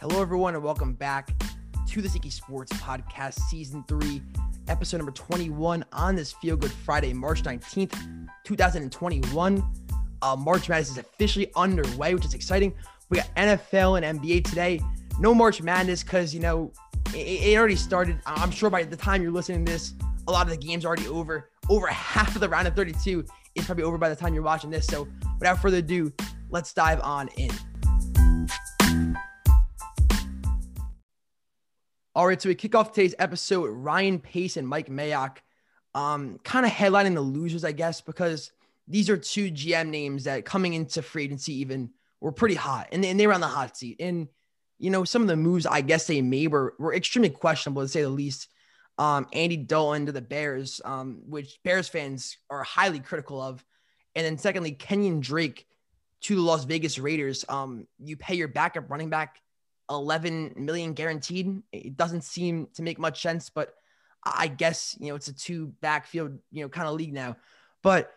Hello, everyone, and welcome back to the Sneaky Sports Podcast, Season 3, Episode number 21 on this Feel Good Friday, March 19th, 2021. Uh, March Madness is officially underway, which is exciting. We got NFL and NBA today. No March Madness because, you know, it, it already started. I'm sure by the time you're listening to this, a lot of the games are already over. Over half of the round of 32 is probably over by the time you're watching this. So, without further ado, let's dive on in. All right, so we kick off today's episode. Ryan Pace and Mike Mayock, um, kind of headlining the losers, I guess, because these are two GM names that coming into free agency even were pretty hot, and, and they were on the hot seat. And you know, some of the moves I guess they made were, were extremely questionable to say the least. Um, Andy Dalton to the Bears, um, which Bears fans are highly critical of, and then secondly, Kenyon Drake to the Las Vegas Raiders. Um, you pay your backup running back 11 million guaranteed. It doesn't seem to make much sense, but I guess, you know, it's a two backfield, you know, kind of league now. But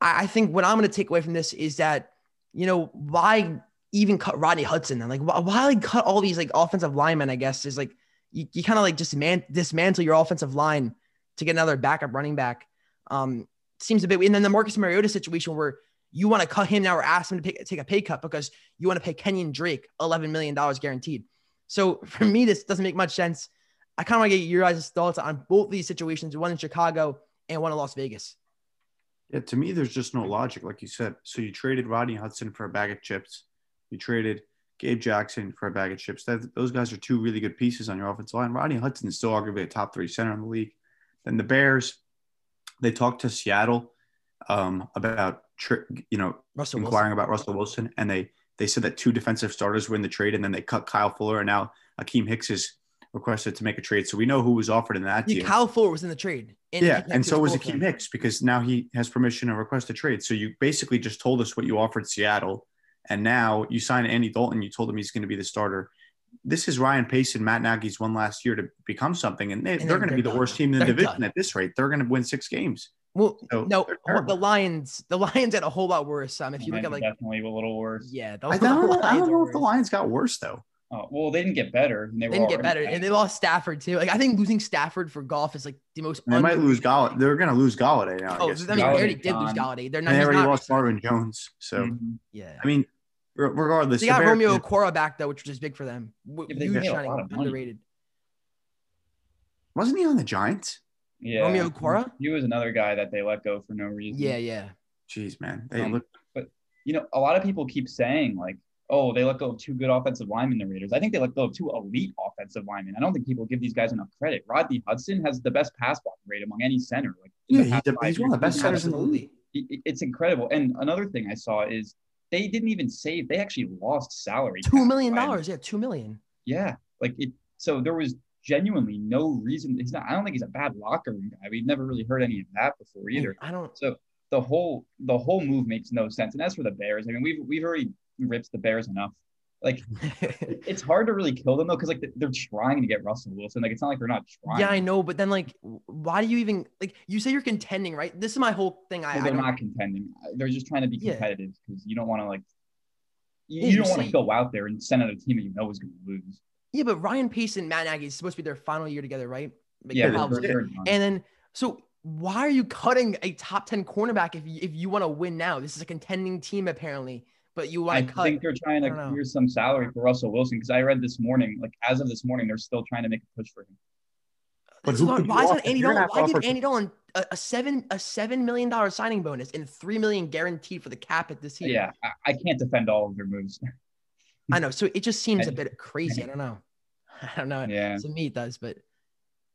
I think what I'm going to take away from this is that, you know, why even cut Rodney Hudson then? Like, why, like cut all these like offensive linemen? I guess is like you, you kind of like just man, dismantle your offensive line to get another backup running back. Um, seems a bit, and then the Marcus Mariota situation where you want to cut him now or ask him to take a pay cut because you want to pay Kenyon Drake $11 million guaranteed. So for me, this doesn't make much sense. I kind of want to get your guys' thoughts on both these situations, one in Chicago and one in Las Vegas. Yeah, to me, there's just no logic, like you said. So you traded Rodney Hudson for a bag of chips. You traded Gabe Jackson for a bag of chips. That, those guys are two really good pieces on your offensive line. Rodney Hudson is still arguably a top three center in the league. Then the Bears, they talked to Seattle um, about you know Russell inquiring Wilson. about Russell Wilson, and they they said that two defensive starters were in the trade, and then they cut Kyle Fuller, and now Akiem Hicks is requested to make a trade. So we know who was offered in that yeah, deal. Kyle Fuller was in the trade. And yeah, and so was Akiem Hicks because now he has permission to request a trade. So you basically just told us what you offered Seattle, and now you sign Andy Dalton. You told him he's going to be the starter. This is Ryan Pace and Matt Nagy's one last year to become something, and, they, are going to be the worst team in the they're division done. at this rate. They're going to win six games. Well, so no, the Lions, the Lions had a whole lot worse. Um, if you look at like definitely a little worse. Yeah, I don't, I don't know if the Lions got worse though. Oh, well, they didn't get better. They, they didn't get better, bad. and they lost Stafford too. Like I think losing Stafford for Goff is like the most. They might lose Golladay. They're going to lose Golladay now. Oh, I, I mean, Golladay they already did lose Golladay. They're not. they already lost Marvin Jones. So mm-hmm. yeah, I mean, regardless, they got Romeo Okwara back though, which was big for them. Yeah, Huge shining, underrated. Wasn't he on the Giants? Yeah, Romeo Okwara. He was another guy that they let go for no reason. Yeah, yeah. Jeez, man. They um, look. But you know, a lot of people keep saying like, "Oh, they let go of two good offensive linemen." The Raiders. I think they let go of two elite offensive linemen. I don't think people give these guys enough credit. Rodney Hudson has the best pass block rate among any center. Like, yeah, he's, the, he's one of the best centers in the league. It's incredible. And another thing I saw is they didn't even save. They actually lost salary. Two million dollars. Yeah, two million. Yeah, like it. So there was genuinely no reason. He's not. I don't think he's a bad locker room guy. We've never really heard any of that before either. I don't. So the whole the whole move makes no sense. And as for the Bears, I mean, we've we've already ripped the Bears enough. Like it's hard to really kill them though, because like they're trying to get Russell Wilson. Like it's not like they're not trying. Yeah, I know, but then like, why do you even like? You say you're contending, right? This is my whole thing. I, well, they're I not contending. They're just trying to be competitive because yeah. you don't want to like. You, you don't want to go out there and send out a team that you know is going to lose. Yeah, but Ryan Pace and Matt Nagy is supposed to be their final year together, right? Like, yeah, and then so why are you cutting a top ten cornerback if you, if you want to win now? This is a contending team apparently, but you want to cut. I think they're trying to clear some salary for Russell Wilson because I read this morning, like as of this morning, they're still trying to make a push for him. But who not, why is not Andy Dalton? Why give Andy Dalton a, a, seven a seven million dollar signing bonus and three million guaranteed for the cap at this year? Yeah, I, I can't defend all of their moves. I know, so it just seems a bit crazy. I don't know. I don't know. Yeah. To me, it does, but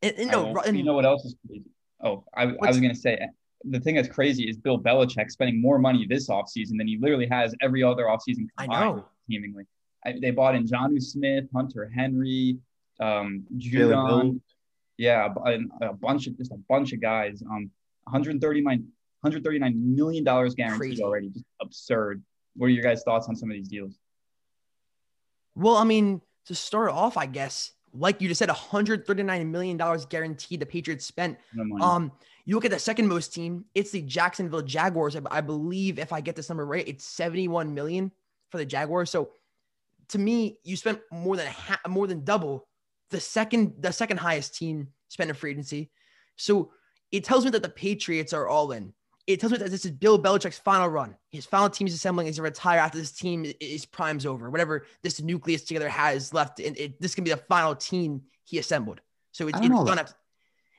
and, and no, and, you know what else is crazy? Oh, I, I was gonna say the thing that's crazy is Bill Belichick spending more money this offseason than he literally has every other offseason I know. Seemingly, I, they bought in Jonnu Smith, Hunter Henry, um, Judon, yeah, a, a, bunch of just a bunch of guys. Um, 139, 139 million dollars guaranteed Crazy. already, just absurd. What are your guys' thoughts on some of these deals? Well, I mean, to start off, I guess, like you just said, 139 million dollars guaranteed the Patriots spent. No um, you look at the second most team, it's the Jacksonville Jaguars. I, I, believe if I get this number right, it's 71 million for the Jaguars. So to me, you spent more than ha- more than double the second the second highest team spent in free agency. So it tells me that the Patriots are all in. It tells me that this is Bill Belichick's final run. His final team is assembling is to retire after this team is prime's over. Whatever this nucleus together has left, and it, this can be the final team he assembled. So it's, it's gonna have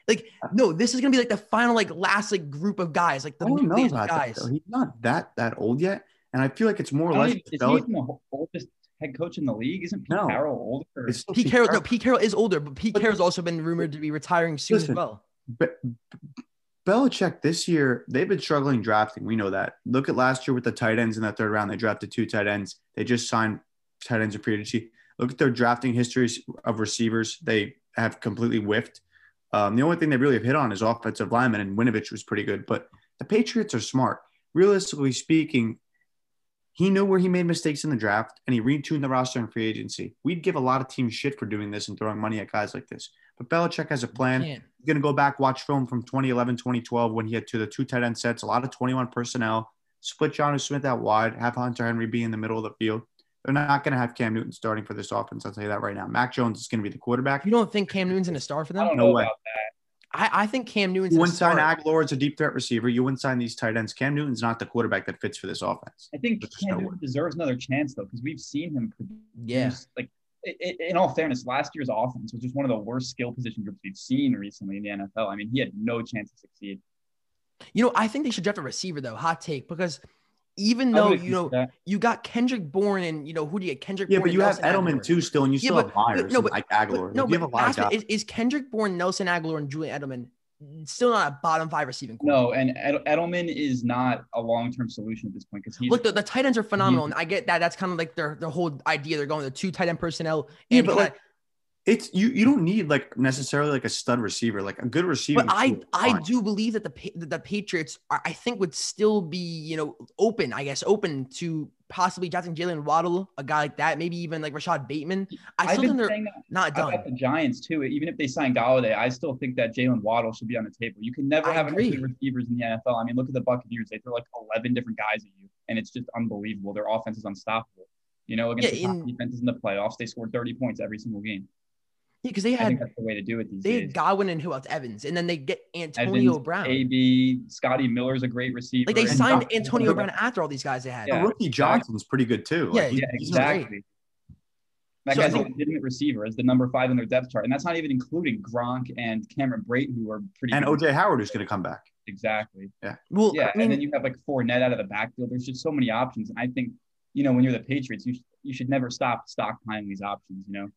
like no, this is gonna be like the final like last like group of guys, like the nucleus guys. That, He's not that that old yet, and I feel like it's more or less. Is Belichick. he the oldest head coach in the league? Isn't Pete no. Carroll older? Pete, Pete Carroll, no, Pete Carroll is older, but Pete but, Carroll's also been rumored to be retiring soon listen, as well. But Belichick this year, they've been struggling drafting. We know that. Look at last year with the tight ends in that third round. They drafted two tight ends. They just signed tight ends of agency. Look at their drafting histories of receivers. They have completely whiffed. Um, the only thing they really have hit on is offensive lineman, and Winovich was pretty good. But the Patriots are smart. Realistically speaking, he knew where he made mistakes in the draft and he retuned the roster in free agency. We'd give a lot of teams shit for doing this and throwing money at guys like this. But Belichick has a plan. He's going to go back, watch film from 2011, 2012 when he had to the two tight end sets, a lot of 21 personnel, split Jonnu Smith out wide, have Hunter Henry be in the middle of the field. They're not going to have Cam Newton starting for this offense. I'll tell you that right now. Mac Jones is going to be the quarterback. You don't think Cam Newton's going to start for them? I don't know no way. about that. I, I think Cam Newton's. You wouldn't sign Agholor as a deep threat receiver. You wouldn't sign these tight ends. Cam Newton's not the quarterback that fits for this offense. I think Cam Newton deserves another chance though, because we've seen him produce. Yeah. Like, it, it, in all fairness, last year's offense was just one of the worst skill position groups we've seen recently in the NFL. I mean, he had no chance to succeed. You know, I think they should draft a receiver though. Hot take because even though you know that. you got Kendrick Bourne and you know who do you get Kendrick? Yeah, Bourne but you have Edelman Agholor. too still, and you yeah, still but, have Myers. No, but like Agholor. no, like, you have a lot of Is, is Kendrick Bourne, Nelson Agholor, and Julian Edelman still not a bottom five receiving core. No, and Edelman is not a long term solution at this point because look the, the tight ends are phenomenal, and I get that. That's kind of like their their whole idea. They're going the two tight end personnel. And yeah, but like, it's you you don't need like necessarily like a stud receiver like a good receiver but i i do believe that the that the patriots are, i think would still be you know open i guess open to possibly drafting Jaylen Waddle, a guy like that, maybe even like Rashod Bateman. I still think they're not done. About the Giants too. Even if they sign Golladay, I still think that Jaylen Waddle should be on the table. You can never I have agree. enough receivers in the NFL. I mean, look at the Buccaneers; they throw like eleven different guys at you, and it's just unbelievable. Their offense is unstoppable. You know, against yeah, the top in, defenses in the playoffs, they scored thirty points every single game. Yeah, because they had that's the way to do it these they days. had Godwin and who else? Evans, and then they get Antonio Evans, Brown. AB, Scotty Miller's a great receiver. Like they signed and Antonio Brown after all these guys they had. Yeah. Rookie Johnson's pretty good too. Yeah, like, yeah, exactly. That so, guy's a legitimate receiver as the number five in their depth chart, and that's not even including Gronk and Cameron Brate, who are pretty. And OJ Howard, is going to come back. Exactly. Yeah. Well, yeah, I mean, and then you have like Fournette out of the backfield. There's just so many options, and I think you know when you're the Patriots, you sh- you should never stop stockpiling these options. You know.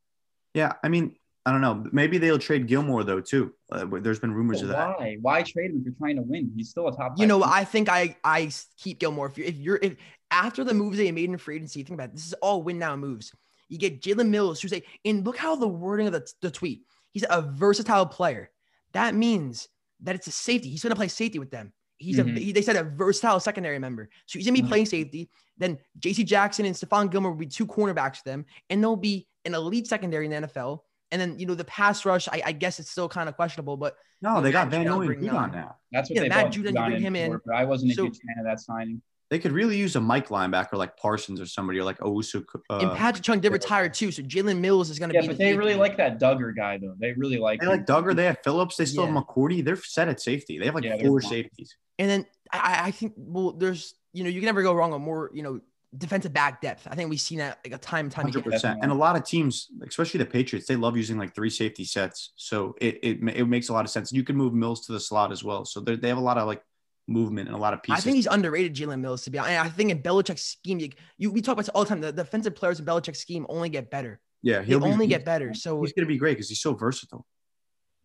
Yeah, I mean, I don't know. Maybe they'll trade Gilmore though too. Uh, there's been rumors of that. Why? Why trade him if you're trying to win? He's still a top. You know, I think I I keep Gilmore. If you're if you're if after the moves they made in free agency, think about it, this is all win now moves. You get Jalen Mills, who's a and look how the wording of the, the tweet. He's a versatile player. That means that it's a safety. He's going to play safety with them. He's mm-hmm. a he, they said a versatile secondary member. So he's gonna be mm-hmm. playing safety. Then JC Jackson and Stephon Gilmore will be two cornerbacks for them, and they'll be an elite secondary in the NFL. And then you know the pass rush, I, I guess it's still kind of questionable, but no, you know, they got Van Noy on now. That's what yeah, they Matt Judon, bring him in. I wasn't so, a huge fan of that signing. They could really use a Mike linebacker like Parsons or somebody or like Owusu. Uh, and Patrick Chung did retire too, so Jalen Mills is going to yeah, be. but the they really like that Dugger guy though. They really like. They him. like Dugger. They have Phillips. They still yeah. have McCourty. They're set at safety. They have like yeah, four safeties. And then I, I think well, there's you know you can never go wrong with more you know defensive back depth. I think we've seen that like a time time 100%. Again. And a lot of teams, especially the Patriots, they love using like three safety sets. So it, it, it makes a lot of sense. You can move Mills to the slot as well. So they have a lot of like movement and a lot of pieces. I think he's underrated, Jalen Mills, to be honest. I think in Belichick's scheme, you, you we talk about all the time. The, the defensive players in Belichick's scheme only get better. Yeah, he'll only get better. So he's going to be great because he's so versatile.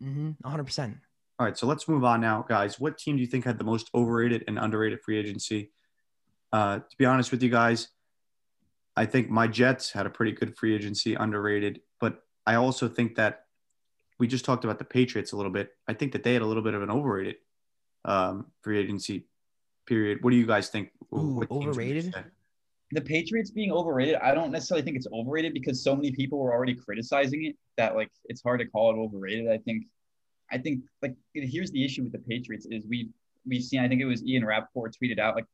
Mm-hmm, 100%. All right, so let's move on now, guys. What team do you think had the most overrated and underrated free agency? Uh, to be honest with you guys, I think my Jets had a pretty good free agency, underrated. But I also think that we just talked about the Patriots a little bit. I think that they had a little bit of an overrated um, free agency period. What do you guys think? Ooh, overrated? The Patriots being overrated, I don't necessarily think it's overrated because so many people were already criticizing it that like it's hard to call it overrated. I think, I think like here's the issue with the Patriots is we we've seen. I think it was Ian Rapoport tweeted out like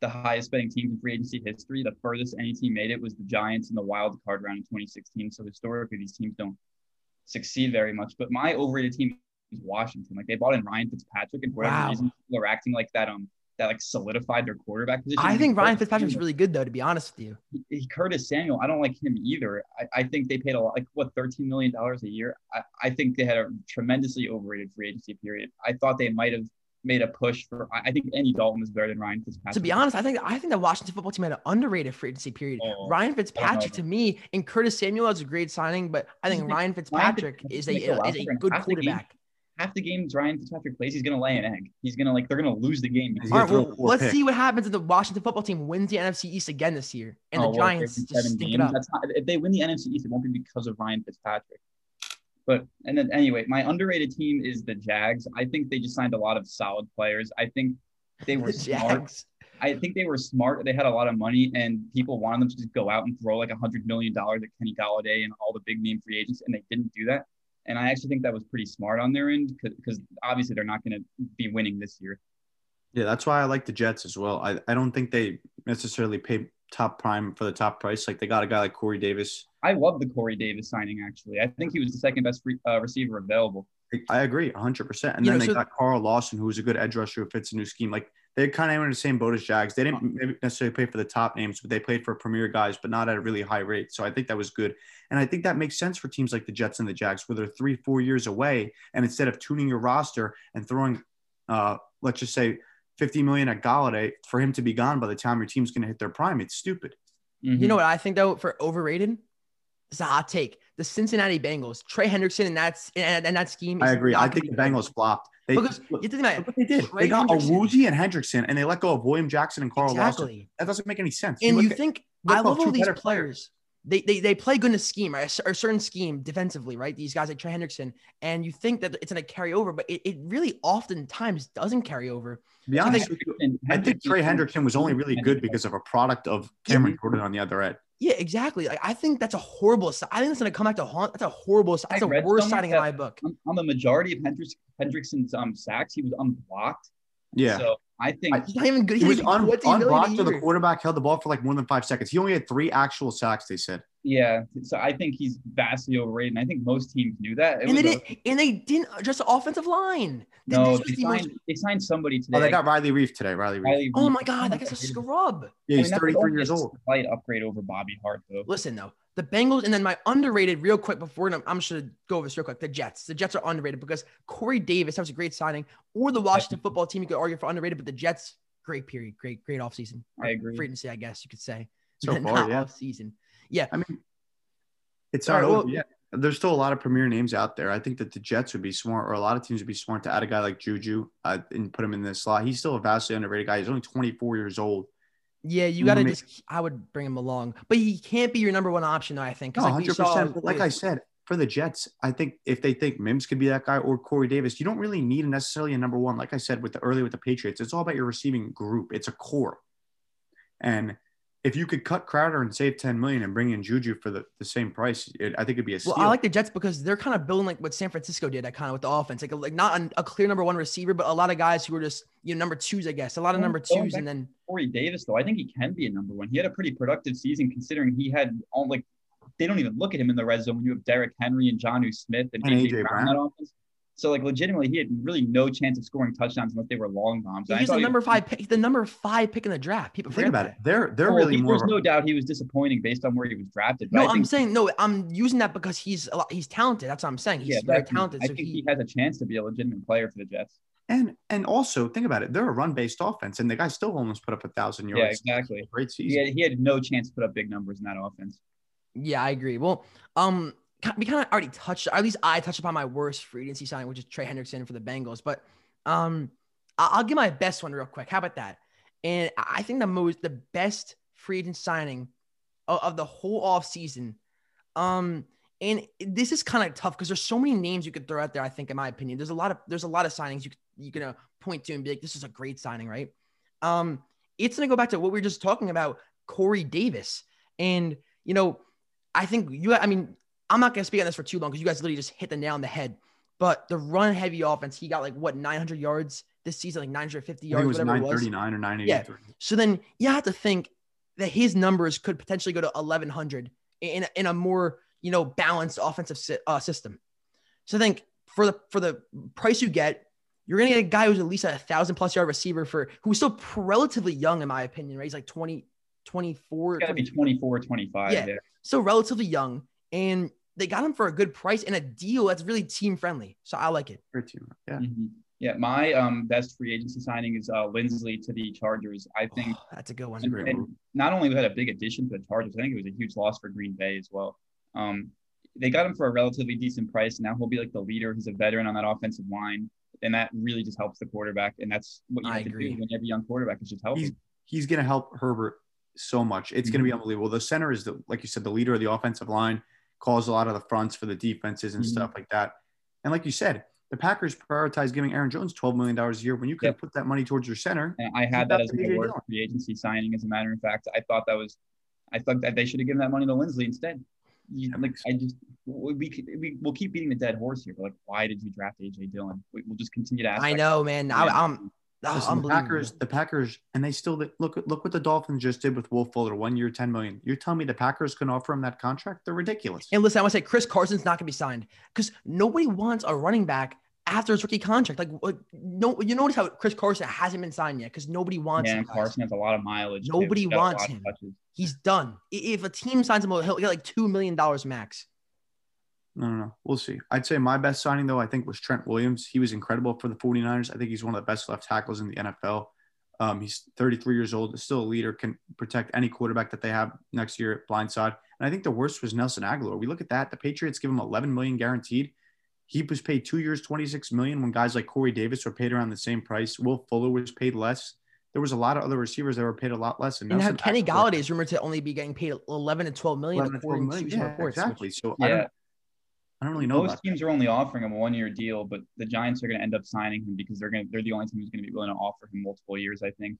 the highest betting teams in free agency history. The furthest any team made it was the Giants in the wild card round in 2016. So historically, these teams don't succeed very much. But my overrated team is Washington. Like they bought in Ryan Fitzpatrick, and for whatever Wow. reason, people are acting like that. Um, that like solidified their quarterback position. I think Ryan Fitzpatrick's really good though, to be honest with you. he- Curtis Samuel, I don't like him either. I, I think they paid a lot, like what, $13 million a year. I, I think they had a tremendously overrated free agency period. I thought they might have made a push for, I, I think Andy Dalton is better than Ryan Fitzpatrick. To be honest, I think I think the Washington football team had an underrated free agency period. Oh, oh Ryan Fitzpatrick to me and Curtis Samuel is a great signing, but I think Ryan Fitzpatrick Fitzpatrick is a a is a good Half the game- quarterback. half the games Ryan Fitzpatrick plays, he's going to lay an egg. He's going to like, they're going to lose the game. He's All gonna right, throw well, let's picks. see what happens if the Washington football team wins the NFC East again this year, and Oh, the Giants they're just seven stink it up. That's not, if they win the NFC East, it won't be because of Ryan Fitzpatrick. But and then anyway, my underrated team is the Jags. I think they just signed a lot of solid players. I think they were The smart. Jags. I think they were smart. They had a lot of money, and people wanted them to just go out and throw like a hundred million dollars at Kenny Golladay and all the big name free agents, and they didn't do that. And I actually think that was pretty smart on their end because obviously they're not going to be winning this year. Yeah, that's why I like the Jets as well. I, I don't think they necessarily pay top prime for the top price. Like they got a guy like Corey Davis. I love the Corey Davis signing. Actually, I think he was the second best free, uh, receiver available. I agree 100%. And You then know, they so- got Carl Lawson, who was a good edge rusher who fits a new scheme. Like they kind of went in the same boat as Jags. They didn't necessarily play for the top names, but they played for premier guys, but not at a really high rate. So I think that was good. And I think that makes sense for teams like the Jets and the Jags, where they're three, four years away. And instead of tuning your roster and throwing, uh, let's just say, 50 million at Golladay for him to be gone by the time your team's going to hit their prime, it's stupid. Mm-hmm. You know what I think though for overrated? It's a hot take. The Cincinnati Bengals, Trey Hendrickson, and that's and, and that scheme. I agree. I think be the good. Flopped. They, because look, you think about look what they did. Trey they got Hendrickson- Awuzie and Hendrickson, and they let go of William Jackson and Carl Lawson. That doesn't make any sense. And look you at- think look I love all these better players. They, they they play good in a scheme, right? A A certain scheme defensively, right? These guys like Trey Hendrickson, and you think that it's gonna carry over, but it, it really oftentimes doesn't carry over. to be I honest think- with you, I think Trey Hendrickson was only really good because of a product of Cameron Jordan on the other end. Yeah, exactly. Like I think that's a horrible. I think that's gonna come back to haunt. That's a horrible. si- That's I a read worst somewhere signing in my book. on, on the majority of Hendricks, Hendrickson's um, sacks, he was unblocked. Yeah. So I think I- He's not even good. he He's was not un- even $14 million a unblocked to the quarterback held the ball for like more than five seconds. He only had three actual sacks, they said. yeah. So I think he's vastly overrated, and I think most teams knew that. It and they was a- didn't. And they didn't address the offensive line. Th- no, they was the most- signed, they signed somebody today. Oh, they got Riley Reiff today. Riley Reiff. Riley oh Reiff. my god, that guy's a scrub. Yeah, I he's mean, 33 years old. Slight upgrade over Bobby Hart, though. Listen though, the Bengals, and then my underrated, real quick before and I'm, I'm just gonna go over this real quick. The Jets, the Jets are underrated because Corey Davis that was a great signing, or the Washington football team you could argue for underrated, but the Jets, great period, great, great offseason. I agree. Free agency, I guess you could say. So Not far, yeah. Offseason. Yeah, I mean, it's All not right, over well- yet. There's still a lot of premier names out there. I think that the Jets would be smart, or a lot of teams would be smart to add a guy like Juju uh, and put him in this slot. He's still a vastly underrated guy. He's only 24 years old. Yeah, you You got to make- just. I would bring him along, but he can't be your number one option, though. I think. No, like 100%. saw like I said, for the Jets, I think if they think Mims could be that guy or Corey Davis, you don't really need necessarily a number one. Like I said with the early with the Patriots, it's all about your receiving group. It's a core. And if you could cut Crowder and save 10 million and bring in Juju for the, the same price, it, I think it'd be a steal. Well, I like the Jets because they're kind of building like what San Francisco did, that kind of with the offense, like like not a, a clear number one receiver, but a lot of guys who were just you know number twos, I guess, a lot of number twos, and then Corey Davis, though, I think he can be a number one. He had a pretty productive season considering he had all like they don't even look at him in the red zone when you have Derrick Henry and Jonnu Smith and, And AJ A.J. Brown, Brown. that offense. So like legitimately, he had really no chance of scoring touchdowns unless they were long bombs. And I he's thought the he- number five pick, the number five pick in the draft. People think about that. it. They're they're Oh, really he- more. There's no doubt he was disappointing based on where he was drafted. No, I I'm saying no. I'm using that because he's a lot, he's talented. That's what I'm saying. He's yeah, very talented. I So think he, he has a chance to be a legitimate player for the Jets. and and also think about it. They're a run based offense, and the guy still almost put up a thousand yards. Yeah, exactly. Great He season. had, he had no chance to put up big numbers in that offense. yeah, I agree. Well, um, ki- we kind of already touched, or at least I touched upon my worst free agency signing, which is Trey Hendrickson for the Bengals. But um, I'll give my best one real quick. How about that? And I think the most, the best free agent signing of, of the whole off season. Um, and this is kind of tough because there's so many names you could throw out there. I think, in my opinion, there's a lot of there's a lot of signings you you can uh, point to and be like, this is a great signing, right? Um, it's gonna go back to what we were just talking about, Corey Davis, and you know, I think you. I mean, I'm not gonna speak on this for too long because you guys literally just hit the nail on the head. But the run heavy offense, he got like what 900 yards this season, like 950 yards, it was whatever it was. 939 or 983. Yeah. So then you have to think that his numbers could potentially go to 1100 in, in a more, you know, balanced offensive si- uh, system. So I think for the for the price you get, you're gonna get a guy who's at least a thousand plus yard receiver for who's still relatively young in my opinion, right? He's like 20, 24, got to be 24, 25 Yeah. there. still relatively young, and they got him for a good price and a deal that's really team friendly. So I like it. Great team. Yeah. Mhm. Yeah, my um, best free agency signing is uh, Linsley to the Chargers. I think Oh, that's a good one. a great and not only was that a big addition to the Chargers, I think it was a huge loss for Green Bay as well. Um, they got him for a relatively decent price. Now he'll be like the leader. He's a veteran on that offensive line, and that really just helps the quarterback. And that's what you I have to agree. do when you have a young quarterback is just help He's him. he's going to help Herbert so much. It's going to be unbelievable. The center is the like you said, the leader of the offensive line, calls a lot of the fronts for the defenses and Mhm. stuff like that. And like you said, the Packers prioritize giving Aaron Jones twelve million dollars a year when you could Yep. put that money towards your center. And I had that as a my AJ worst free agency signing. As a matter of fact, I thought that was, I thought that they should have given that money to Linsley instead. You, like I just we we we will keep beating the dead horse here. But like, why did you draft AJ Dillon? We, we'll just continue to ask. I know, man. I, question. I'm Listen, the. Packers, the Packers, and they still look look what the Dolphins just did with Will Fuller, one year, ten million. You're telling me the Packers can offer him that contract? They're ridiculous. And listen, I want to say Chris Carson's not going to be signed because nobody wants a running back after his rookie contract. Like, what- no, you notice how Chris Carson hasn't been signed yet because nobody wants Yeah, him. guys. Carson has a lot of mileage. Nobody He's got a wants him. He's done. If a team signs him, he'll get like two million dollars max. No, no, no. We'll see. I'd say my best signing, though, I think was Trent Williams. He was incredible for the 49ers. I think he's one of the best left tackles in the NFL. Um, he's 33 years old, still a leader, can protect any quarterback that they have next year at blindside. And I think the worst was Nelson Agholor. We look at that. The Patriots give him 11 million guaranteed. He was paid two years, 26 million when guys like Corey Davis were paid around the same price. Will Fuller was paid less. There was a lot of other receivers that were paid a lot less. And how Nelson Kenny Agholor- Golladay is rumored to only be getting paid 11 to 12 million 11 to 12 according to some Yeah, reports. which- exactly. So I don't, I don't really know most about teams are only offering him a one-year deal, but the Giants are going to end up signing him because they're going to they're the only team who's going to be willing to offer him multiple years. I think.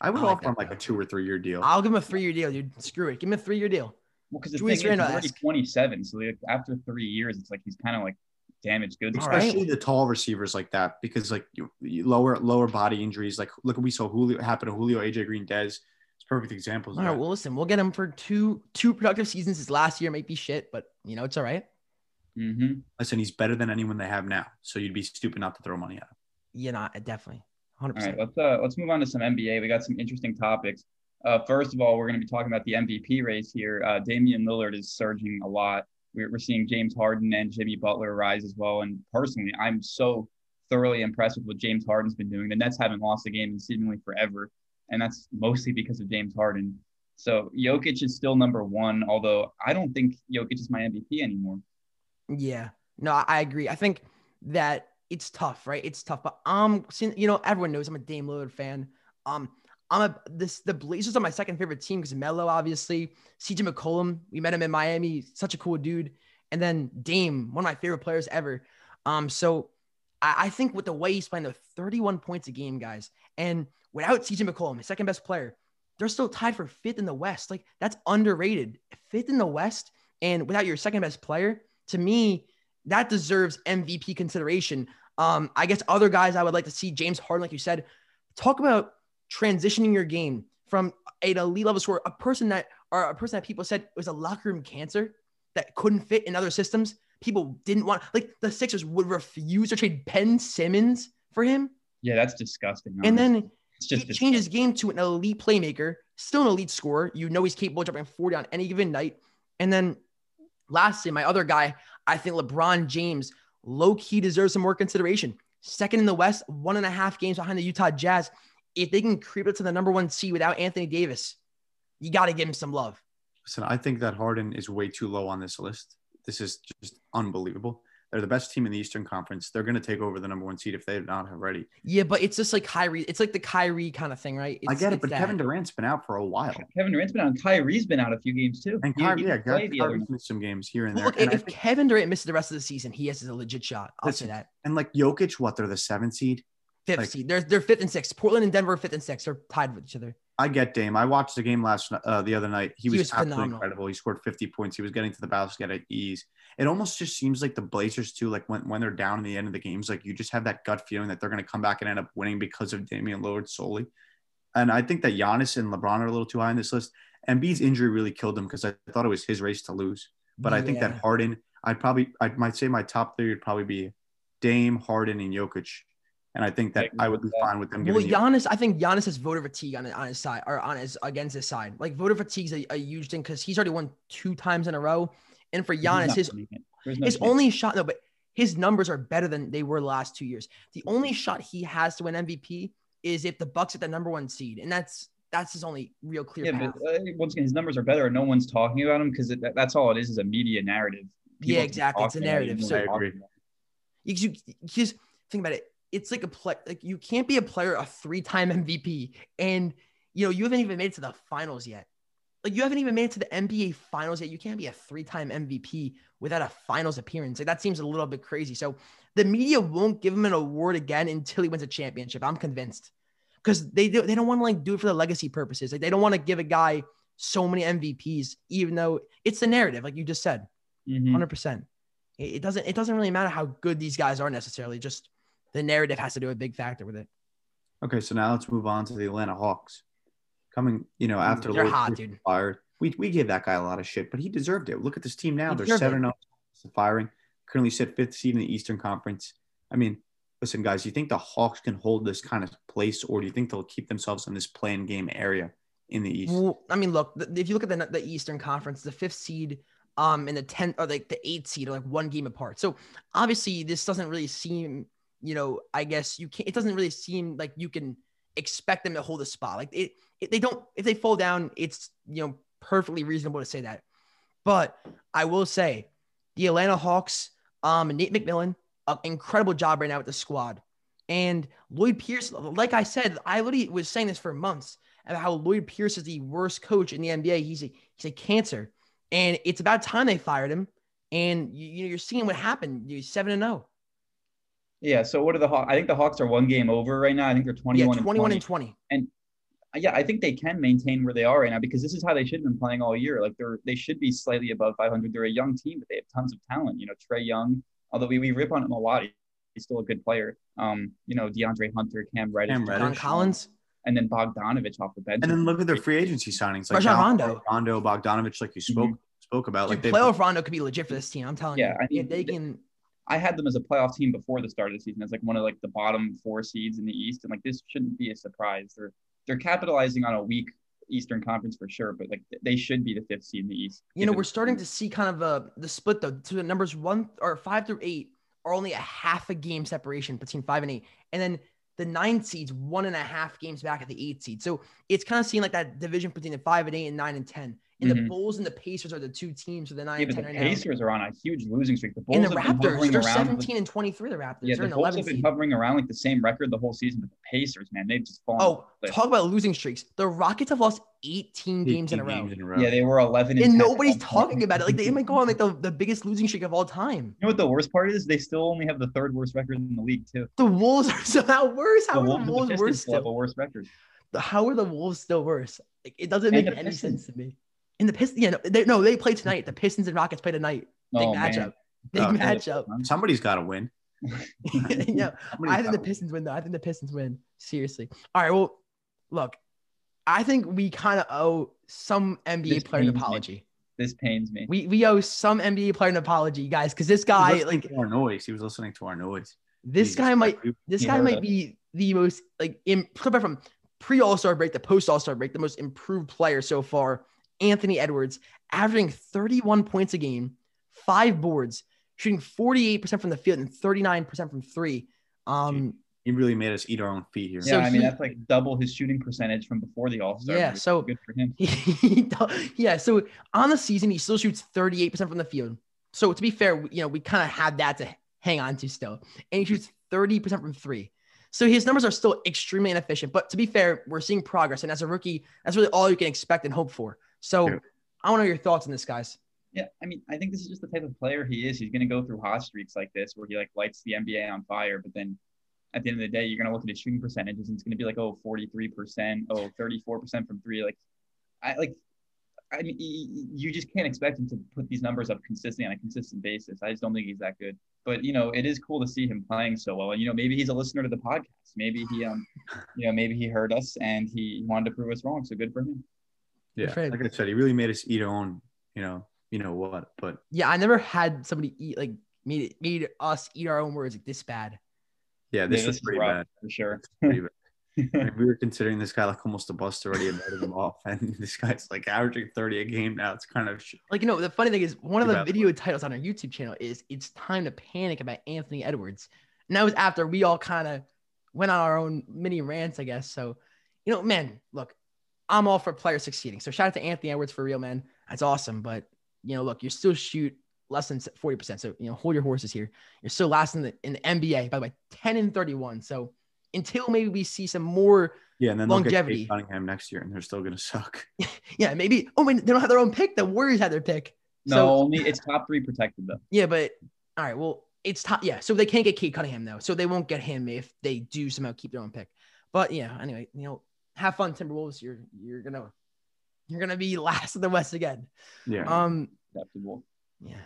I would I like offer him that like a two or three year deal. I'll give him a three-year deal, dude. Screw it. Give him a three-year deal. Well, because the Julius thing is, he's already 27, so like, after three years, it's like he's kind of like damaged goods. All right. especially the tall receivers like that because like you, you lower lower body injuries like look we saw Julio happen to Julio AJ Green Dez perfect examples All right. of right. Well, listen, we'll get him for two two productive seasons. His last year might be shit, but you know it's all right. Mm-hmm. listen he's better than anyone they have now so you'd be stupid not to throw money at him You know, definitely, hundred All right, percent. let's uh let's move on to some NBA. We got some interesting topics. Uh, first of all, we're going to be talking about the MVP race here. Uh, Damian Lillard is surging a lot. We're, we're seeing James Harden and Jimmy Butler rise as well. And personally, I'm so thoroughly impressed with what James Harden's been doing. The Nets haven't lost a game in seemingly forever, and that's mostly because of James Harden. So Jokic is still number one, although I don't think Jokic is my MVP anymore. Yeah, no, I, agree. I think that it's tough, right? It's tough, but um, you know everyone knows I'm a Dame Lillard fan. Um, I'm a this the Blazers are my second favorite team because Melo, obviously, CJ McCollum. We met him in Miami, such a cool dude, and then Dame, one of my favorite players ever. Um, so I, I think with the way he's playing, the 31 points a game, guys, and without CJ McCollum, his second best player, they're still tied for fifth in the West. Like that's underrated. Fifth in the West, and without your second best player, to me, that deserves MVP consideration. Um, I guess other guys I would like to see James Harden, like you said, talk about transitioning your game from an elite level scorer, a person that or a person that people said was a locker room cancer that couldn't fit in other systems. People didn't want like the Sixers would refuse to trade Ben Simmons for him. Yeah, that's disgusting. And then it's he just changed his game to an elite playmaker, still an elite scorer. You know he's capable of dropping 40 on any given night. And then lastly, my other guy, I think LeBron James low key deserves some more consideration. Second in the West, one and a half games behind the Utah Jazz. If they can creep up to the number one seed without Anthony Davis, you got to give him some love. listen I think that Harden is way too low on this list this is just unbelievable they're the best team in the Eastern Conference they're going to take over the number one seed if they not have already Yeah, but it's just like Kyrie. It's like the Kyrie kind of thing, right? I get it but that. Kevin Durant's been out for a while Kevin Durant's been out. and Kyrie's been out a few games too. and He- Kyrie he yeah played the Kyrie's night. missed some games here and Well, there look, and, if think- Kevin Durant misses the rest of the season, he has a legit shot. I'll say that. and like Jokic what they're the seventh seed fifth Like- seed. They're they're fifth and sixth. Portland and Denver are fifth and sixth. They're tied with each other. I get Dame. I watched the game last uh, the other night. He He was, was absolutely phenomenal. incredible. He scored 50 points. He was getting to the basket at ease. It almost just seems like the Blazers too. Like when, when they're down in the end of the games, like you just have that gut feeling that they're going to come back and end up winning because of Damian Lillard solely. And I think that Giannis and LeBron are a little too high on this list. Embiid's injury really killed him because I thought it was his race to lose. But I think that Harden, I'd probably, I might say my top three would probably be Dame, Harden, and Jokic. And I think that agree I would be with fine with them Well, giving you. Giannis, I think Giannis has voter fatigue on on his side or on his against his side. Like voter fatigue is a, a huge thing because he's already won two times in a row. And for He's Giannis, his winning it. There's no his chance. only shot, no, but his numbers are better than they were the last two years. The only shot he has to win MVP is if the Bucks at the number one seed, and that's that's his only real clear Yeah, path. but uh, once again, his numbers are better. and No one's talking about him because that's all it is is a media narrative. People Yeah, exactly. It's a talking about it, narrative. So- just think about it. It's like a play. Like you can't be a player, a three-time MVP, and you know you haven't even made it to the finals yet. Like you haven't even made it to the NBA finals yet. You can't be a three-time MVP without a finals appearance. Like that seems a little bit crazy. So the media won't give him an award again until he wins a championship. I'm convinced because they do, they don't want to like do it for the legacy purposes. Like they don't want to give a guy so many MVPs, even though it's the narrative, like you just said. Mhm. hundred percent. It doesn't. It doesn't really matter how good these guys are necessarily. Just the narrative has to do a big factor with it. Okay, so now let's move on to the Atlanta Hawks. Coming, you know, after They're Lloyd hot, dude. fired, we, we gave that guy a lot of shit, but he deserved it. Look at this team now; He they're seven zero firing. Currently sit fifth seed in the Eastern Conference. I mean, listen, guys, you think the Hawks can hold this kind of place, or do you think they'll keep themselves in this playing game area in the East? Well, I mean, look, if you look at the the Eastern Conference, the fifth seed, um, and the tenth or like the eighth seed are like one game apart. So obviously, this doesn't really seem, you know, I guess you can't. It doesn't really seem like you can expect them to hold a spot. Like it, it they don't. If they fall down, it's you know perfectly reasonable to say that. But I will say, the Atlanta Hawks, um, Nate McMillan, an incredible job right now with the squad. And Lloyd Pierce, like I said, I literally was saying this for months about how Lloyd Pierce is the worst coach in the NBA. He's a he's a cancer, and it's about time they fired him. And you, you know you're seeing what happened. You seven and oh. zero. Yeah. So what are the Hawks? I think the Hawks are one game over right now. I think they're 21 Yeah, twenty one and 20. and twenty. yeah, I think they can maintain where they are right now because this is how they should have been playing all year. Like they're they should be slightly above 500. They're a young team, but they have tons of talent. You know, Trae Young, although we, we rip on him a lot, he's still a good player. Um, you know, DeAndre Hunter, Cam Reddish, Cam John Collins. and then Bogdanovich off the bench. And then look at their free agency signings, like Rajon Rondo. Rondo, Bogdanovich, like you spoke spoke about. Like Dude, they playoff Rondo could be legit for this team. I'm telling Yeah, you. I mean, if they they- can. I had them as a playoff team before the start of the season as like one of like the bottom four seeds in the East, and like this shouldn't be a surprise. They're they're capitalizing on a weak Eastern Conference for sure, but like they should be the fifth seed in the East. You know, we're starting to see kind of a the split though. To the numbers one or five through eight are only a half a game separation between five and eight, and then the nine seeds one and a half games back at the eight seed. So it's kind of seeing like that division between the five and eight and nine and ten. And the Mhm. Bulls and the Pacers are the two teams for the nine Yeah, and but ten the right now. Pacers are on a huge losing streak. The Bulls And the have been Raptors, hovering they're around 17 and 23. The Raptors, Yeah, they're the in Bulls 11 have been seed. hovering around like the same record the whole season, but the Pacers, man, they've just fallen. Oh, off talk about losing streaks. The Rockets have lost 18 games in a row. games in a row. yeah, they were 11 and, And 10 nobody's talking about it. Like they might go on like the, the biggest losing streak of all time. You know what the worst part is? They still only have the third worst record in the league too. The Wolves are somehow worse. How the are the Wolves the worse still have a worse record. How are the Wolves still worse? Like, it doesn't And make any sense to me. And the Pistons, yeah, no, they, no, they play tonight. The Pistons and Rockets play tonight. Big Oh, matchup. man. Big Oh, matchup. Somebody's got to win. yeah, Somebody's I think the gotta win. Pistons win though. I think the Pistons win. Seriously. All right. Well, look, I think we kind of owe some NBA This player an pains me. apology. This pains me. We we owe some NBA player an apology, guys, because this guy, like to our noise. He was listening to our noise. this Jesus guy might this You guy might us. be the most like in from pre All Star break to post All Star break, the most improved player so far. Anthony Edwards, averaging 31 points a game, five boards, shooting 48% from the field and 39% from three. Um, He really made us eat our own feet here. yeah, So I mean he- that's like double his shooting percentage from before the All Star. Yeah, so- good for him. he do- yeah, so on the season, he still shoots 38% from the field. So to be fair, we- you know, we kind of had that to hang on to still. And he shoots 30% from three. So his numbers are still extremely inefficient. But to be fair, we're seeing progress. And as a rookie, that's really all you can expect and hope for. So Yeah. I want to know your thoughts on this, guys. Yeah, I mean, I think this is just the type of player he is. He's going to go through hot streaks like this, where he like lights the NBA on fire, but then at the end of the day, you're going to look at his shooting percentages and it's going to be like, oh, 43%, oh, 34% from three. Like, I like, I mean, you just can't expect him to put these numbers up consistently on a consistent basis. I just don't think he's that good. But you know, it is cool to see him playing so well. And you know, maybe he's a listener to the podcast. Maybe he, um, you know, maybe he heard us and he wanted to prove us wrong. So good for him. Yeah, like I said, he really made us eat our own. You know, you know what? But yeah, I never had somebody eat like made it made us eat our own words like this bad. Yeah, this is was pretty bad for sure. Pretty bad. we were considering this guy like almost a bust already and letting him off, and this guy's like averaging 30 a game now. It's kind of like you know the funny thing is one of the video titles on our YouTube channel is "It's time to panic about Anthony Edwards," and that was after we all kind of went on our own mini rants, I guess. So, you know, man, look, I'm all for players succeeding. So shout out to Anthony Edwards for real, man. That's awesome. But you know, look, you still shoot less than 40%. So, you know, hold your horses here. You're still last in the, in the NBA, by the way, 10 and 31. So until maybe we see some more yeah, and then longevity. Cunningham next year, and they're still going to suck. yeah, maybe. Oh, wait, they don't have their own pick. The Warriors had their pick. No, so, only it's top three protected though. Yeah, but all right. Well, it's top. Yeah, so they can't get Cade Cunningham though, so they won't get him if they do somehow keep their own pick. But yeah, anyway, you know, have fun, Timberwolves. You're you're gonna you're gonna be last in the West again. Yeah. Um. Acceptable. Yeah.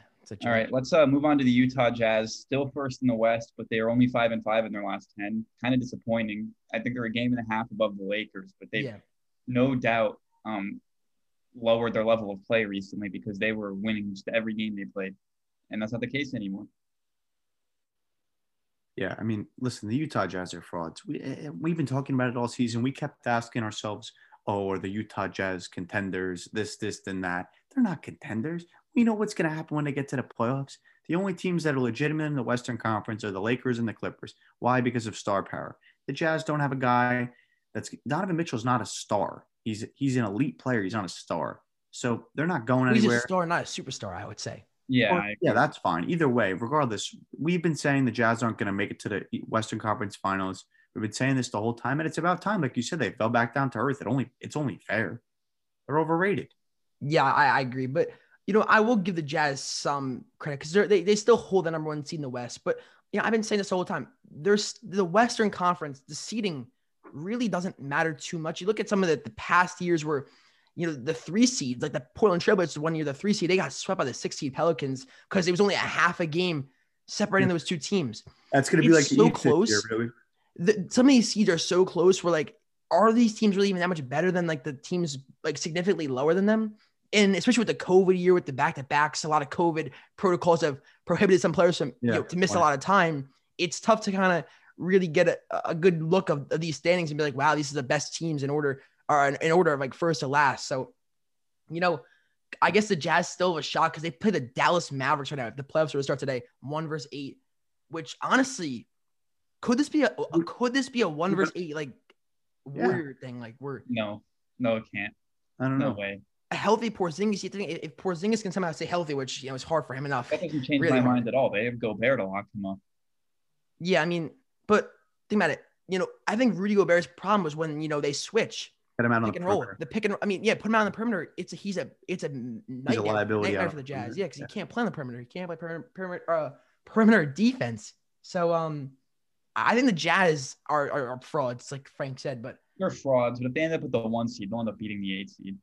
All right, let's uh, move on to the Utah Jazz. Still first in the West, but they are only five and five in their last ten. Kind of disappointing. I think they're a game and a half above the Lakers, but they've yeah. no doubt um, lowered their level of play recently because they were winning just every game they played, and that's not the case anymore. Yeah, I mean, listen, the Utah Jazz are frauds. We eh, eh, we've been talking about it all season. We kept asking ourselves, "Oh, are the Utah Jazz contenders? This, this, and that." They're not contenders we know what's going to happen when they get to the playoffs. The only teams that are legitimate in the Western Conference are the Lakers and the Clippers. Why? Because of star power. The Jazz don't have a guy that's Donovan Mitchell's not a star. He's he's an elite player. He's not a star. So they're not going he's anywhere. He's a star, not a superstar, I would say. Yeah, well, yeah, that's fine. Either way, regardless, we've been saying the Jazz aren't going to make it to the Western Conference Finals. We've been saying this the whole time, and it's about time. Like you said, they fell back down to earth. It only it's only fair. They're overrated. Yeah, I, I agree, but you know, I will give the Jazz some credit because they they still hold the number one seed in the West. But you know, I've been saying this the whole time. There's the Western Conference, the seeding really doesn't matter too much. You look at some of the, the past years where, you know, the three seeds, like the Portland Trailblazers one year, the three seed, they got swept by the six seed Pelicans because it was only a half a game separating mm. those two teams. That's going to be like so close. Year, really. the, some of these seeds are so close. We're like, are these teams really even that much better than like the teams like significantly lower than them? and especially with the COVID year, with the back to backs, a lot of COVID protocols have prohibited some players from yeah, you know, to miss a lot of time. It's tough to kind of really get a, a good look of, of, these standings and be like, wow, these are the best teams in order or in, in order of like first to last. So, you know, I guess the Jazz still have a shot because they play the Dallas Mavericks right now. If the playoffs were to start today, one versus eight, which honestly, could this be a, a could this be a one versus eight like yeah. warrior thing? Like we're no, no, it can't. I don't no know. way a healthy Porzingis. You think if Porzingis can somehow stay healthy, which you know is hard for him enough. That doesn't change really my hard. mind at all. They have Gobert to lock him up. Yeah, I mean, but think about it. You know, I think Rudy Gobert's problem was when you know they switch. Get him out pick on and roll. The pick and I mean, yeah, put him out on the perimeter. It's a he's a it's a nightmare, a liability nightmare for the Jazz. Yeah, because yeah. he can't play on the perimeter. He can't play perimeter perimeter, uh, perimeter defense. So um, I think the Jazz are, are, are frauds, like Frank said. But they're frauds. But if they end up with the one seed, they'll end up beating the eight seed.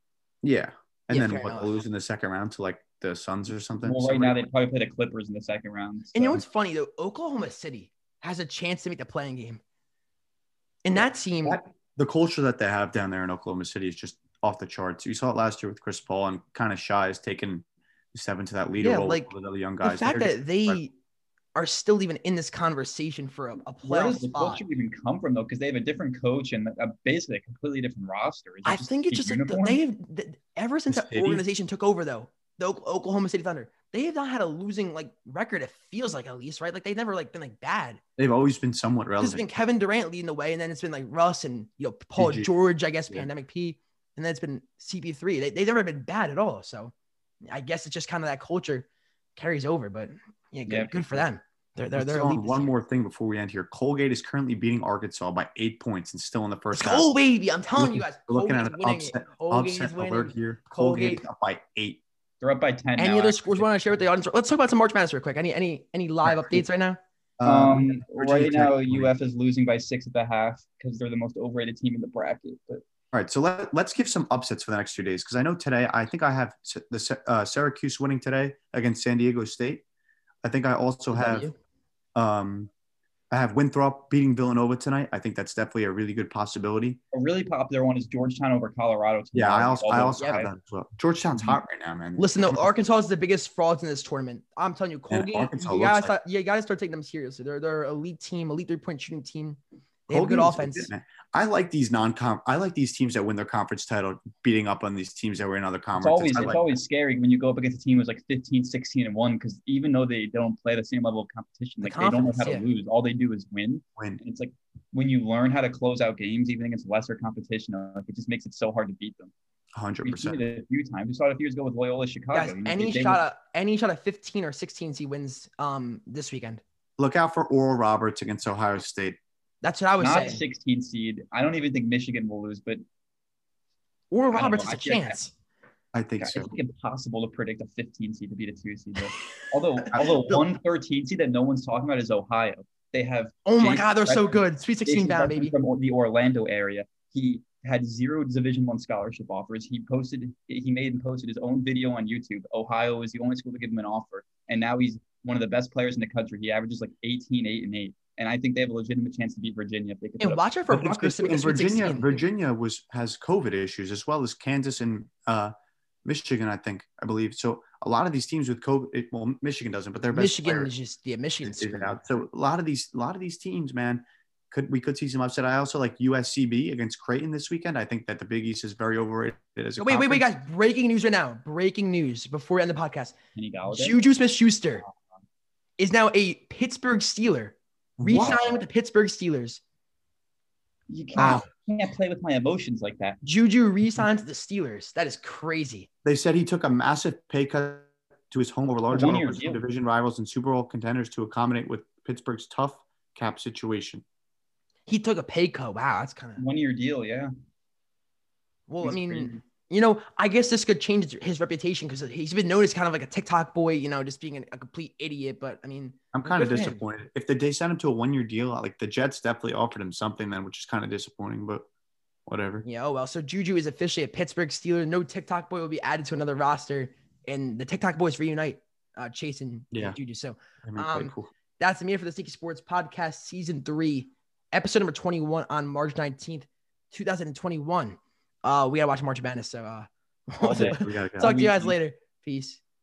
Yeah, and yeah, then what, lose in the second round to like the Suns or something? Well, right now they probably play the Clippers in the second round. So. And you know what's funny though? Oklahoma City has a chance to make the playing game. And that team, that, the culture that they have down there in Oklahoma City is just off the charts. You saw it last year with Chris Paul and kind of Shai has taken seven to that leader yeah, role like, with other young guys. The fact that they are still even in this conversation for a, a playoff Where does the culture even come from though? Because they have a different coach and a, basically a completely different roster. I think it's just like they have ever since the that organization took over though, the Oklahoma City Thunder, they have not had a losing like record. It feels like at least right, like they've never like been like bad. They've always been somewhat relevant. It's been Kevin Durant leading the way, and then it's been like Russ and you know Paul PG. George, I guess, yeah. Pandemic P, and then it's been CP3. They, they've never been bad at all. So I guess it's just kind of that culture carries over, but yeah, good, yeah. good for them. They're, they're, they're one more thing before we end here. Colgate is currently beating Arkansas by eight points and still in the 1st half. Oh, baby. I'm telling you guys. Looking at an upset, upset alert here. Colgate, Colgate up by eight. They're up by 10. Any now, other scores you want to share with the audience? Let's talk about some March Madness real quick. Any any any live updates right now? Um, right now, winning. UF is losing by six at the half because they're the most overrated team in the bracket. But All right, so let, let's give some upsets for the next two days because I know today I think I have the uh, Syracuse winning today against San Diego State. I think I also have um, I have Winthrop beating Villanova tonight. I think that's definitely a really good possibility. a really popular one is Georgetown over Colorado. Tonight. Yeah, I tomorrow, also I also Yeah. have that as well. Georgetown's hot right now, man. Listen, though, Arkansas is the biggest frauds in this tournament. I'm telling you, Man, Colgate, Arkansas you looks gotta, like- start, you gotta start taking them seriously. They're they're an elite team, elite three point shooting team. They have good offense. legit. I like these non-com. I like these teams that win their conference title, beating up on these teams that were in other It's conferences. always I it's like always scary when you go up against a team who's like 15, 16, and one because even though they don't play the same level of competition, The like they don't know how to confidence, lose. All they do is win. win. And it's like when you learn how to close out games, even against lesser competition, like it just makes it so hard to beat them. 100. We've seen percent it a few times. We saw it a few years ago with Loyola Chicago. Guys, any they- they shot were- at any shot at 15 or 16 he wins um this weekend. Look out for Oral Roberts against Ohio State. That's what I was not saying. 16 seed. I don't even think Michigan will lose, but Or Roberts know. has a I feel like chance. I think it's so. like impossible to predict a 15 seed to beat a two seed. although, although one 13 seed that no one's talking about is Ohio. They have Oh my Jason god, they're so good. Sweet 16 Jason bound, Beckman baby. from the Orlando area. He had zero Division One scholarship offers. He posted, he made and posted his own video on YouTube. Ohio is the only school to give him an offer, and now he's one of the best players in the country. He averages like 18, 8, and 8. And I think they have a legitimate chance to beat Virginia if they could. And watch out for But it's Rutgers to good- make a in Sweet Virginia, Virginia was has COVID issues as well as Kansas and uh, Michigan. I think I believe so. A lot of these teams with COVID, it, well, Michigan doesn't, but their best Michigan is just yeah, Michigan is screwed. out. So a lot of these, a lot of these teams, man, could we could see some upset. I also like UCSB against Creighton this weekend. I think that the Big East is very overrated as a Wait, wait, wait, guys! Breaking news right now. Breaking news before we end the podcast. Juju Smith-Schuster is now a Pittsburgh Steeler, re-signed What? with the Pittsburgh Steelers. You can't, Wow. you can't play with my emotions like that. Juju re-signed to the Steelers. That is crazy. They said he took a massive pay cut to his home over large One-year offers deal. from division rivals and Super Bowl contenders to accommodate with Pittsburgh's tough cap situation. He took a pay cut. Wow, that's kind of One year deal, yeah. well. I mean, crazy. You know, I guess this could change his reputation because he's been known as kind of like a TikTok boy. You know, just being a, a complete idiot. But I mean, I'm kind of Good for him. disappointed. If they, they sent him to a one year deal, like the Jets definitely offered him something then, which is kind of disappointing, but whatever. yeah. Oh well. So Juju is officially a Pittsburgh Steeler. No TikTok boy will be added to another roster, and the TikTok boys reunite. Uh, Chase and Yeah. Juju. So I mean, Um, cool. that's the media for the Sneaky Sports Podcast, Season 3, Episode number 21 on March 19th, 2021. Uh, we got to watch March Madness. So uh, All day. We gotta go. talk to you guys later. Peace.